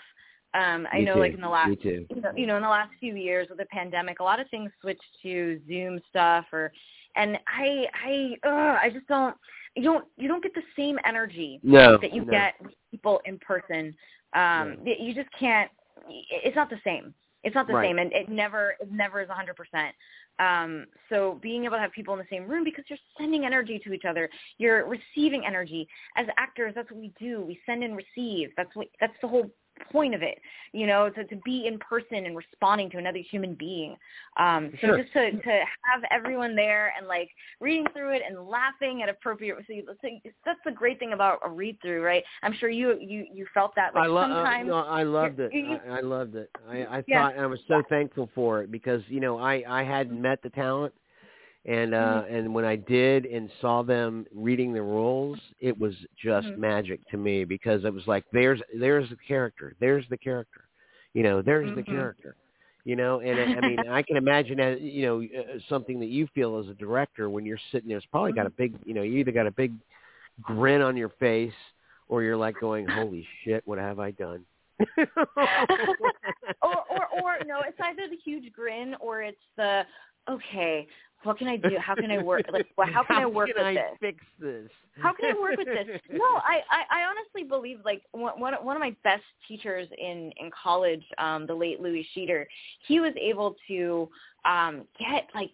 Um, I Me know too. like in the last you know, you know, in the last few years with the pandemic, a lot of things switched to Zoom stuff or and I I ugh, I just don't you don't you don't get the same energy No. that you no. get with people in person. Um, y- you just can't. It's not the same. It's not the Right. same, and it never it never is a hundred percent. Um, so being able to have people in the same room because you're sending energy to each other, you're receiving energy. As actors, that's what we do. We send and receive. That's what that's the whole point of it. You know, to to be in person and responding to another human being. Um, so Sure. just to to have everyone there and like reading through it and laughing at appropriate. So, so that's the great thing about a read through, right? I'm sure you you you felt that. Like I love. Uh, sometimes. no, I loved it. you- I, I loved it. I, I Yeah. thought I was so thankful for it because you know I I hadn't met the talent, and uh Mm-hmm. and when I did and saw them reading the rules, it was just Mhm. magic to me because it was like there's there's the character, there's the character, you know, there's the Mhm. character. You know, and I I mean, I can imagine that you know uh, something that you feel as a director when you're sitting there. It's probably got a big, you know, you either got a big grin on your face or you're like going, "Holy shit, what have I done?" <laughs> or or or no, <laughs> it's either the huge grin or it's the okay. What can I do? How can I work? Like, well, <laughs> how can I work can with I this? fix this? How can I work with this? <laughs> No, I, I, I honestly believe like one one of- one of my best teachers in in college, um, the late Louis Sheeter, he was able to um, get like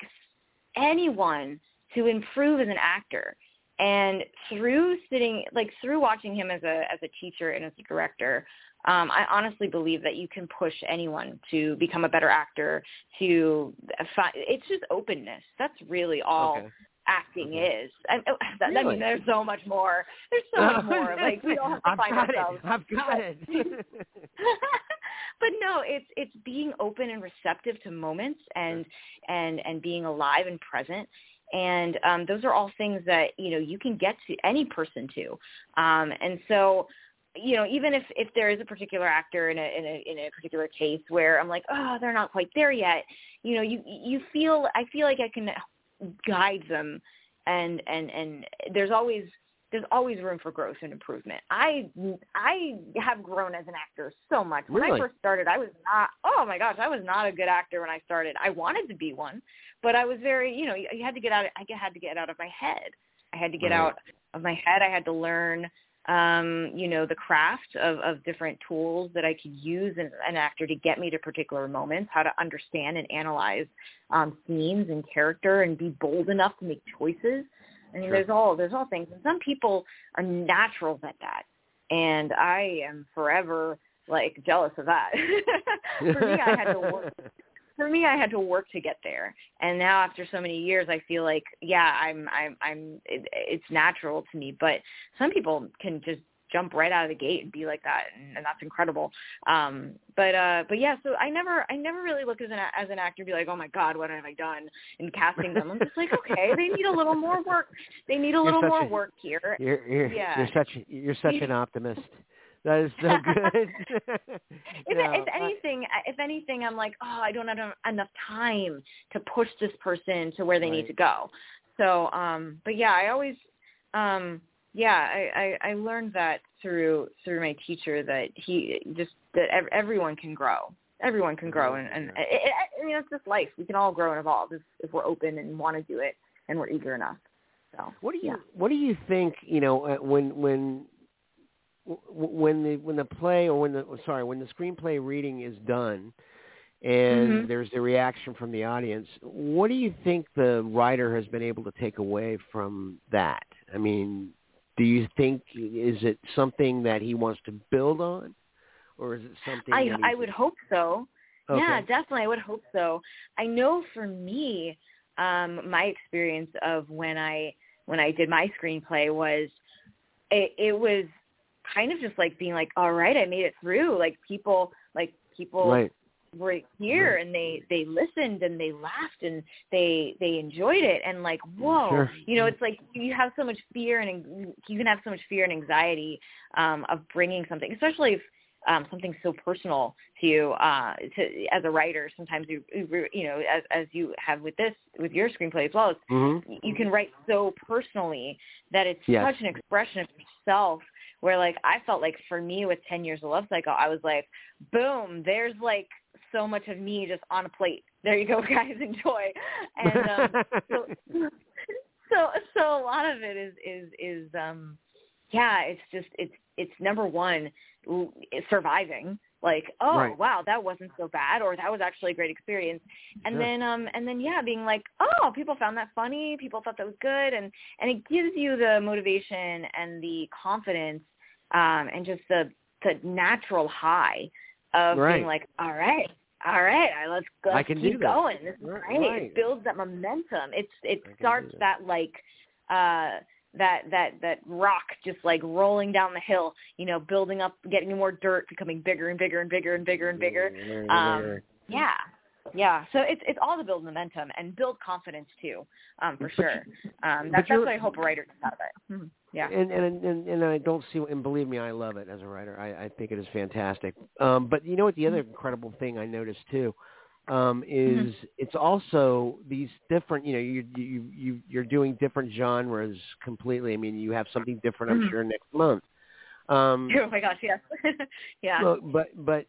anyone to improve as an actor. And through sitting, like through watching him as a as a teacher and as a director, um, I honestly believe that you can push anyone to become a better actor. To find, it's just openness. That's really all Okay. acting Okay. is. I, I, I mean, there's so much more. There's so much more. <laughs> Like we all have to I've find got ourselves. it. I've got it. but no, it's it's being open and receptive to moments and and and being alive and present. And um, those are all things that you know you can get to any person to. Um, and so, you know, even if if there is a particular actor in a in a in a particular case where I'm like, oh, they're not quite there yet. You know, you you feel I feel like I can guide them, and and and there's always there's always room for growth and improvement. I I have grown as an actor so much. When Really? I first started, I was not. Oh my gosh, I was not a good actor when I started. I wanted to be one, but I was very, you know, you, you had to get out. I had to get out of my head. I had to get Right. out of my head. I had to learn um, you know, the craft of, of different tools that I could use in an actor to get me to particular moments, how to understand and analyze um, scenes and character and be bold enough to make choices. I mean, sure. there's all there's all things, and some people are naturals at that, and I am forever like jealous of that. <laughs> For me, I had to work <laughs> for me I had to work to get there. And now after so many years I feel like yeah, I'm I'm I'm it, it's natural to me, but some people can just jump right out of the gate and be like that and, and that's incredible. Um but uh but yeah so i never i never really look as an as an actor and be like oh my god what have i done in casting them? I'm just like <laughs> okay they need a little more work. They need a little more a, work here. You're you're, yeah. you're such you're such an optimist that is so <laughs> good. <laughs> if, no, if anything, I, if anything, I'm like, oh, I don't have enough time to push this person to where they right. need to go. So, um, but yeah, I always, um, yeah, I, I, I learned that through through my teacher that he just that everyone can grow. Everyone can grow, and, and it, it, I mean, it's just life. We can all grow and evolve if, if we're open and want to do it, and we're eager enough. So, what do you yeah. what do you think? You know, uh, when when when the when the play or when the sorry when the screenplay reading is done and mm-hmm. there's the reaction from the audience what do you think the writer has been able to take away from that i mean do you think is it something that he wants to build on or is it something i i would hope so okay. yeah definitely i would hope so i know for me um my experience of when i when i did my screenplay was it, it was kind of just like being like, all right, I made it through. Like people, like people right. were here right. and they they listened and they laughed and they they enjoyed it and like whoa, sure. you know, it's like you have so much fear and you can have so much fear and anxiety um, of bringing something, especially if um, something so personal to you uh, to, as a writer. Sometimes you, you know, as, as you have with this, with your screenplay as well, mm-hmm. you can write so personally that it's yes. such an expression of yourself where like I felt like for me with 10 years of love cycle, I was like, boom, there's like so much of me just on a plate. There you go, <laughs> guys, enjoy. And um, so, <laughs> so, so a lot of it is, is, is, um, yeah, it's just, it's, it's number one, surviving. Like, oh right. wow, that wasn't so bad, or that was actually a great experience. And sure. then, um, and then yeah, being like, oh, people found that funny, people thought that was good, and and it gives you the motivation and the confidence um, and just the the natural high of right. being like, all right, all right, let's, let's keep going. This is right, great. Right. It builds that momentum. It's it starts that. that like uh that that that rock just like rolling down the hill, you know, building up, getting more dirt, becoming bigger and bigger and bigger and bigger and bigger. Um, yeah, yeah. So it's it's all to build momentum and build confidence too, um, for sure. Um, that's, that's what I hope a writer gets out of it. Mm-hmm. Yeah. And, and and and I don't see and believe me, I love it as a writer. I, I think it is fantastic. Um, but you know what? The other incredible thing I noticed too um, is mm-hmm. it's also these different. You know, you you you you're doing different genres completely. I mean, you have something different. I'm mm-hmm. sure next month. Um, <laughs> oh my gosh, yes, yeah. <laughs> But but, but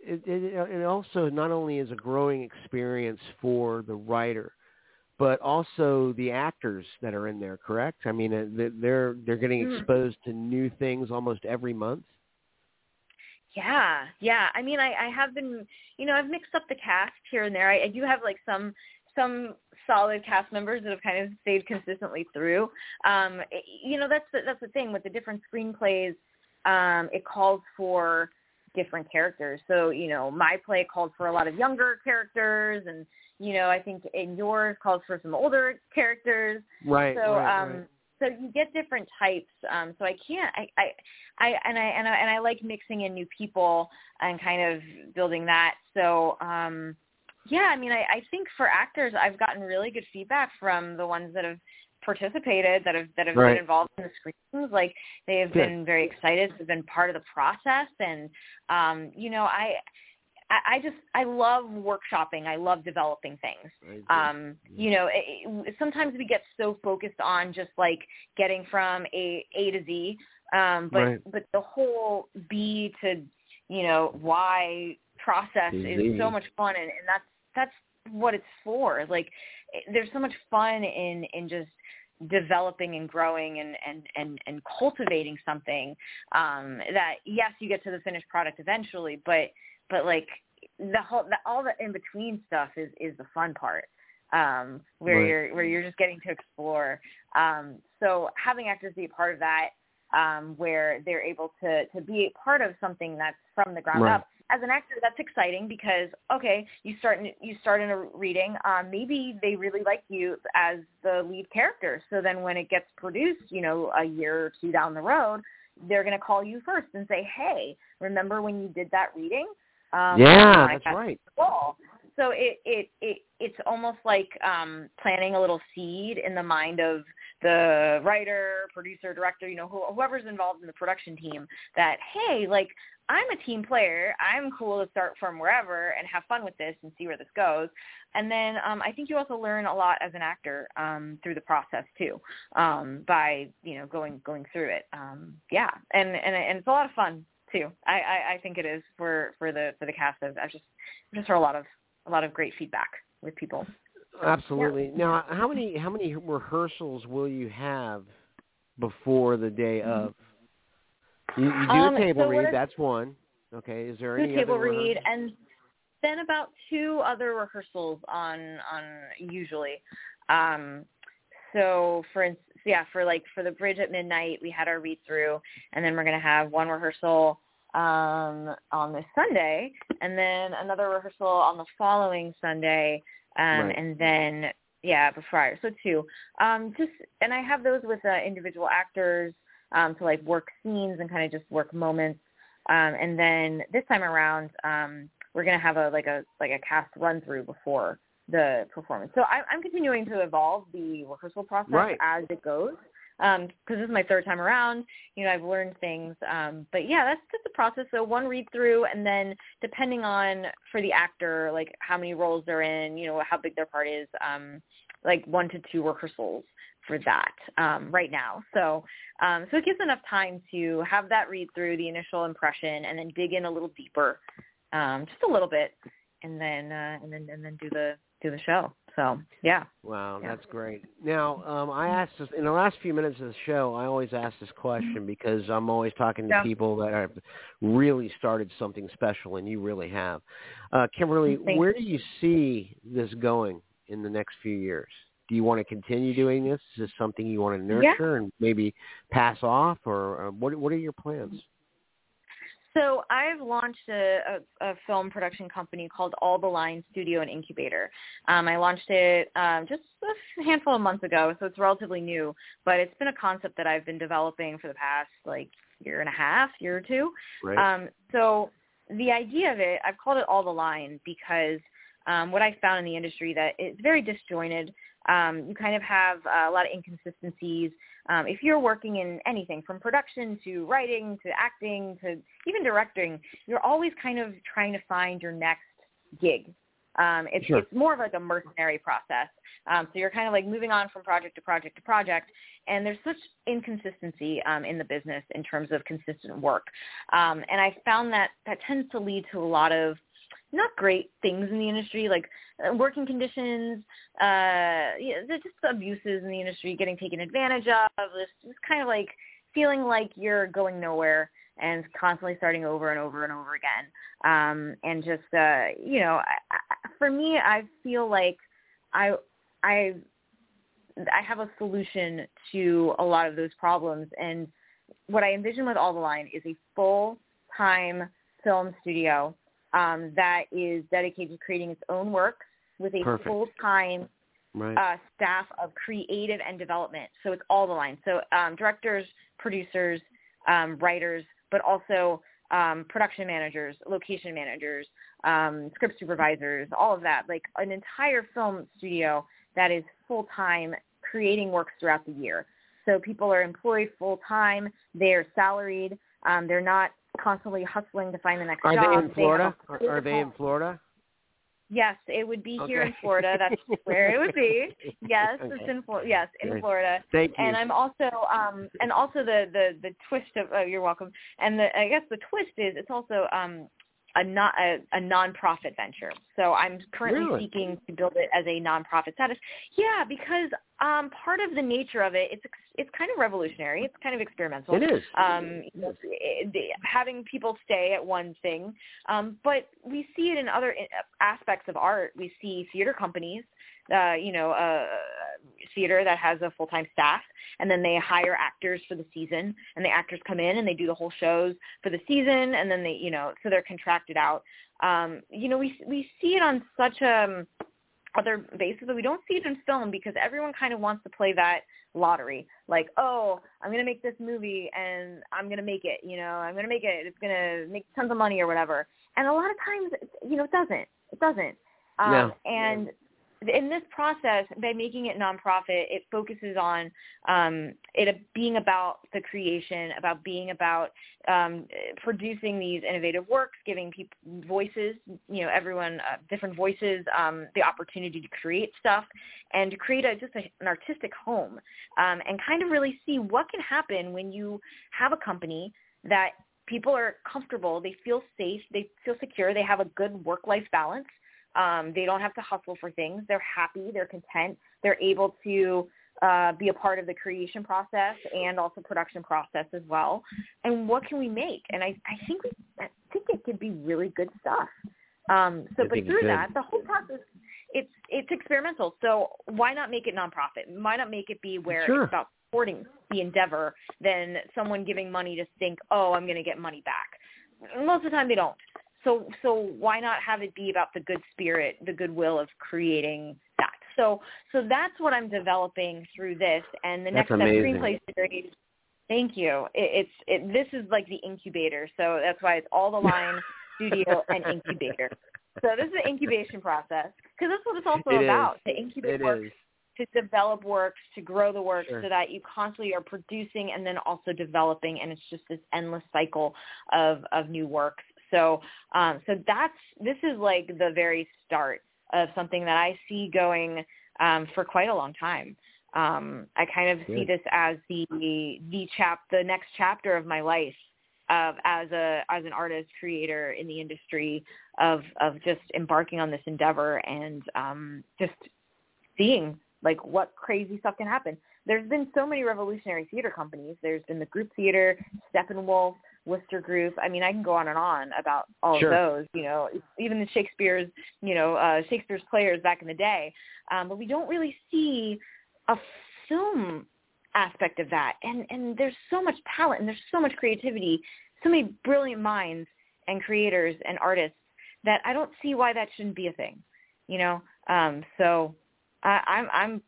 it, it, it also not only is a growing experience for the writer, but also the actors that are in there. Correct? I mean, uh, they're they're getting mm-hmm. exposed to new things almost every month. Yeah, yeah. I mean, I, I have been, you know, I've mixed up the cast here and there. I, I do have like some some solid cast members that have kind of stayed consistently through. Um, it, you know, that's the, that's the thing with the different screenplays. Um, it calls for different characters. So, you know, my play called for a lot of younger characters and, you know, I think in yours calls for some older characters. Right. So, right, um right. so you get different types. Um so I can't I, I I and I and I and I like mixing in new people and kind of building that. So, um yeah, I mean, I, I think for actors, I've gotten really good feedback from the ones that have participated that have that have right. been involved in the screenings like they have Good. been very excited to have been part of the process and um you know i I, just I love workshopping. I love developing things. Um, you know, it, it, sometimes we get so focused on just like getting from a A to Z, um, but right. but the whole B to you know Y process is so much fun, and, and that's that's what it's for. Like, there's so much fun in in just developing and growing and and and, and cultivating something um, that yes, you get to the finished product eventually, but but like the whole the, all the in between stuff is is the fun part um, where right. you're where you're just getting to explore. Um, so having actors be a part of that, um, where they're able to to be a part of something that's from the ground right. up. As an actor, that's exciting because okay, you start in, you start in a reading. Um, maybe they really like you as the lead character. So then when it gets produced, you know, a year or two down the road, they're going to call you first and say, "Hey, remember when you did that reading? Um, yeah, that's right. So it, it it it's almost like um, planting a little seed in the mind of the writer, producer, director, you know, who, whoever's involved in the production team. That hey, like I'm a team player. I'm cool to start from wherever and have fun with this and see where this goes. And then um, I think you also learn a lot as an actor um, through the process too, um, by you know going going through it. Um, yeah, and and and it's a lot of fun too. I, I, I think it is for, for the for the cast. I've, I've just I've just heard a lot of a lot of great feedback with people. Absolutely. Yeah. Now, how many how many rehearsals will you have before the day mm-hmm. of? You, you do um, a table so read. That's one. Okay. Is there any table other read and then about two other rehearsals on on usually. Um, so for instance, yeah, for like for the bridge at midnight, we had our read through, and then we're gonna have one rehearsal um, on this Sunday, and then another rehearsal on the following Sunday, um, right. and then yeah, before so two. Um, just and I have those with uh, individual actors um, to like work scenes and kind of just work moments. Um, and then this time around, um, we're gonna have a like a like a cast run through before the performance. So I, I'm continuing to evolve the rehearsal process right. as it goes because um, this is my third time around. You know, I've learned things. Um, but yeah, that's just the process. So one read through, and then depending on for the actor, like how many roles they're in, you know, how big their part is, um, like one to two rehearsals for that um, right now. So um, so it gives enough time to have that read through the initial impression, and then dig in a little deeper, um, just a little bit, and then uh, and then and then do the do the show. So yeah. Wow, yeah. that's great. Now, um, I asked this in the last few minutes of the show. I always ask this question because I'm always talking to yeah. people that have really started something special, and you really have. Uh, Kimberly, Thanks. where do you see this going in the next few years? Do you want to continue doing this? Is this something you want to nurture yeah. and maybe pass off, or uh, what? What are your plans? So I've launched a, a, a, film production company called All the Line Studio and Incubator. Um, I launched it um, just a handful of months ago, so it's relatively new. But it's been a concept that I've been developing for the past like year and a half, year or two. Right. Um, so the idea of it, I've called it All the Line because um, what I found in the industry that it's very disjointed. Um, you kind of have uh, a lot of inconsistencies. Um, if you're working in anything from production to writing to acting to even directing, you're always kind of trying to find your next gig. Um, it's, sure. it's more of like a mercenary process. Um, so you're kind of like moving on from project to project to project, and there's such inconsistency um, in the business in terms of consistent work. Um, and I found that that tends to lead to a lot of not great things in the industry, like uh, working conditions, uh, yeah, just abuses in the industry, getting taken advantage of, this just kind of like feeling like you're going nowhere and constantly starting over and over and over again. Um, and just, uh, you know, I, I, for me, I feel like I, I, I have a solution to a lot of those problems. And what I envision with All the Line is a full-time film studio um, that is dedicated to creating its own works with a Perfect. full-time right. uh, staff of creative and development. So it's all the lines. So um, directors, producers, um, writers, but also um, production managers, location managers, um, script supervisors, all of that. Like an entire film studio that is full-time creating works throughout the year. So people are employed full-time. They're salaried. Um, they're not constantly hustling to find the next are job. They in Florida? They are, are they in Florida? Yes, it would be okay. here in Florida. That's <laughs> where it would be. Yes, okay. it's in Florida. Yes, in Florida. Thank you. And I'm also um and also the the the twist of oh, you're welcome. And the I guess the twist is it's also um a not a, a nonprofit venture. So I'm currently really? seeking to build it as a nonprofit status. Yeah, because um, part of the nature of it, it's it's kind of revolutionary. It's kind of experimental. It is. Um, it, having people stay at one thing, um, but we see it in other aspects of art. We see theater companies uh, you know, a theater that has a full-time staff and then they hire actors for the season and the actors come in and they do the whole shows for the season and then they, you know, so they're contracted out. Um, you know, we, we see it on such a, um, other bases, but we don't see it in film because everyone kind of wants to play that lottery. Like, oh, I'm gonna make this movie and I'm gonna make it. You know, I'm gonna make it. It's gonna make tons of money or whatever. And a lot of times, you know, it doesn't. It doesn't. Um, no. And in this process, by making it nonprofit, it focuses on um, it being about the creation, about being about um, producing these innovative works, giving people voices, you know, everyone uh, different voices, um, the opportunity to create stuff, and to create a, just a, an artistic home, um, and kind of really see what can happen when you have a company that people are comfortable, they feel safe, they feel secure, they have a good work-life balance um, they don't have to hustle for things. They're happy. They're content. They're able to uh, be a part of the creation process and also production process as well. And what can we make? And I, I think we, I think it could be really good stuff. Um, so, I but through that, the whole process, it's it's experimental. So why not make it nonprofit? Why not make it be where Sure. it's about supporting the endeavor than someone giving money to think, oh, I'm going to get money back. Most of the time, they don't so so why not have it be about the good spirit the goodwill of creating that so so that's what i'm developing through this and the That's next step screenplay series thank you it, it's it, this is like the incubator so that's why it's all the line <laughs> studio and incubator so this is the incubation process because that's what it's also It is. about to incubate It works is. to develop works, to grow the works Sure. so that you constantly are producing and then also developing and it's just this endless cycle of, of new works. So um, so that's this is like the very start of something that I see going um, for quite a long time. Um, I kind of see this as the the chap the next chapter of my life of as a as an artist creator in the industry of of just embarking on this endeavor and um, just seeing like what crazy stuff can happen. There's been so many revolutionary theater companies. There's been the group theater, Steppenwolf, Wooster Group. I mean, I can go on and on about all Sure. of those. You know, even the Shakespeare's, you know, uh, Shakespeare's players back in the day. Um, but we don't really see a film aspect of that. And and there's so much talent and there's so much creativity, so many brilliant minds and creators and artists that I don't see why that shouldn't be a thing. You know, um, so I, I'm I'm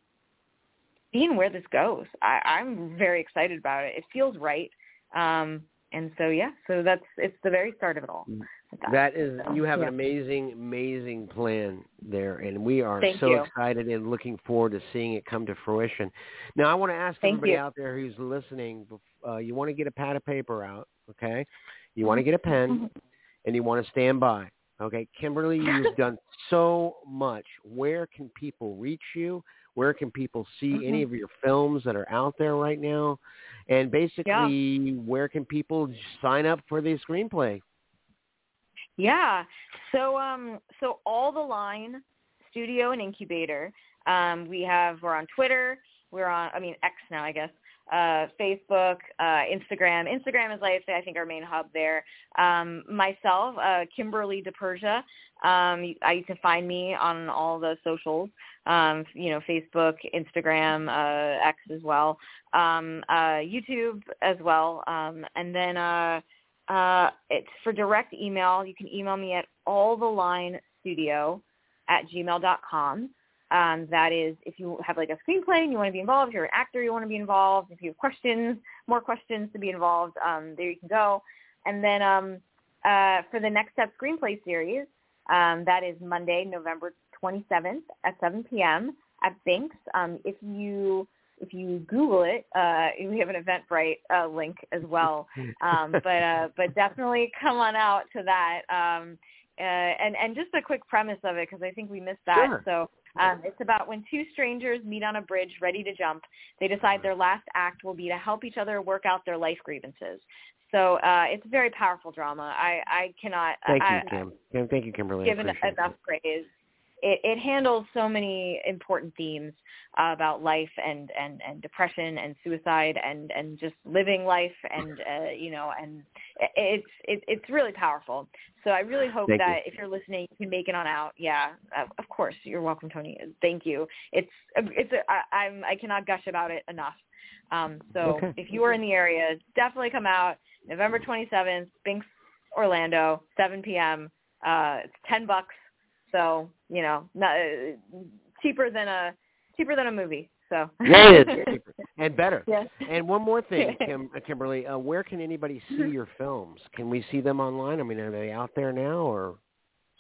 seeing where this goes. I, I'm very excited about it. It feels right. Um, and so yeah, so that's it's the very start of it all. with That is, So, you have yeah. an amazing, amazing plan there, and we are Thank so you. excited and looking forward to seeing it come to fruition. Now, I want to ask Thank everybody you. out there who's listening, uh, you want to get a pad of paper out, okay? You want to get a pen, and you want to stand by, okay? Kimberly, you've <laughs> done so much. Where can people reach you? Where can people see any Mhm. of your films that are out there right now? And basically, where can people sign up for the screenplay? Yeah. So um so all the line studio and incubator. Um we have we're on Twitter, we're on I mean X now I guess. Uh Facebook, uh Instagram. Instagram is like I think our main hub there. Um myself, uh Kimberly DiPersia. Um you, I, you can find me on all the socials. Um you know, Facebook, Instagram, uh X as well. Um uh YouTube as well. Um and then uh uh, it's for direct email. You can email me at allthelinestudio at gmail.com. Um, that is, if you have like a screenplay and you want to be involved, if you're an actor, you want to be involved. If you have questions, more questions to be involved, um, there you can go. And then um, uh, for the Next Step Screenplay Series, um, that is Monday, November 27th at 7 p.m. at Binks. Um, if you if you Google it, uh, we have an Eventbrite uh, link as well. <laughs> Um, but uh, but definitely come on out to that. Um, uh, and and just a quick premise of it because I think we missed that. Sure. So um, it's about when two strangers meet on a bridge ready to jump. They decide their last act will be to help each other work out their life grievances. So uh, it's a very powerful drama. I I cannot. Thank I, you, Kim. Kim. Thank you, Kimberly. Given enough it. praise. It, it handles so many important themes uh, about life and, and, and depression and suicide and, and just living life and uh, you know and it's it, it's really powerful. So I really hope Thank that you. if you're listening, you can make it on out. Yeah, of, of course. You're welcome, Tony. Thank you. It's it's a, I, I'm I cannot gush about it enough. Um, so Okay. if you are in the area, definitely come out. November 27th, Binks, Orlando, 7 p.m. Uh, it's 10 bucks. So you know, not, uh, cheaper than a cheaper than a movie. So Yeah, it is. Cheaper. <laughs> and better. Yes. And one more thing, <laughs> Kim, uh, Kimberly, uh, where can anybody see your films? Can we see them online? I mean, are they out there now, or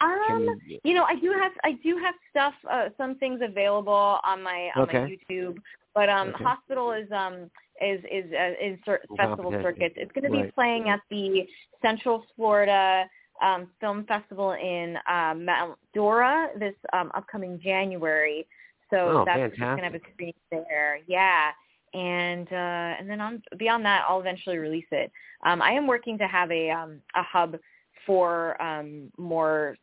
Um, we? you know, I do have I do have stuff, uh, some things available on my on Okay. my YouTube, but um, Okay. Hospital is um is is uh, is festival circuits. It's going to be Right. playing at the Central Florida um, Film Festival in uh, Mount Dora this um, upcoming January. So Oh, that's going to have a screen there. Yeah. And uh, and then on beyond that, I'll eventually release it. Um, I am working to have a um, a hub for um, more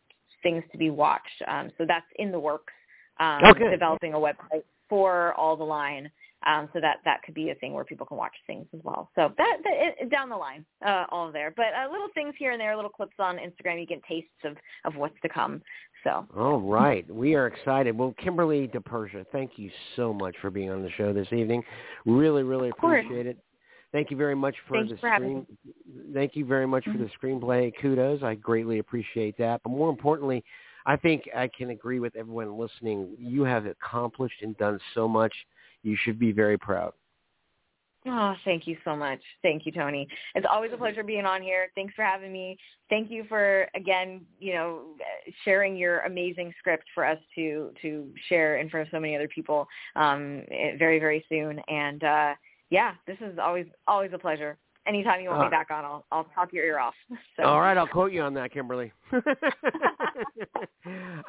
things to be watched. Um, so that's in the works. Um, Okay. Developing a website for all the line. Um, so that that could be a thing where people can watch things as well. So that, that it, down the line, uh, all there. But uh, little things here and there, little clips on Instagram. You get tastes of of what's to come. So All right, we are excited. Well, Kimberly DiPersia, thank you so much for being on the show this evening. Really, really appreciate it. Thank you very much for Thank the for screen. Thank you very much for the screenplay. Kudos, I greatly appreciate that. But more importantly, I think I can agree with everyone listening. You have accomplished and done so much. You should be very proud. Oh, thank you so much. Thank you, Tony. It's always a pleasure being on here. Thanks for having me. Thank you for again, you know, sharing your amazing script for us to to share in front of so many other people um, very very soon. And uh, yeah, this is always always a pleasure. Anytime you want Uh, me back on, I'll I'll talk your ear off. <laughs> So. All right, I'll quote you on that, Kimberly. <laughs>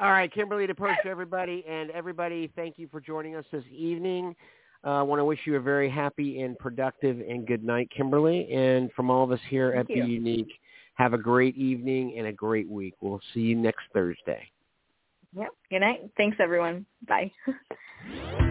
All right, Kimberly DiPersia, everybody, and everybody, thank you for joining us this evening. Uh, I want to wish you a very happy and productive and good night, Kimberly. And from all of us here Thank at you. The Unique, have a great evening and a great week. We'll see you next Thursday. Yep. Good night. Thanks, everyone. Bye. <laughs>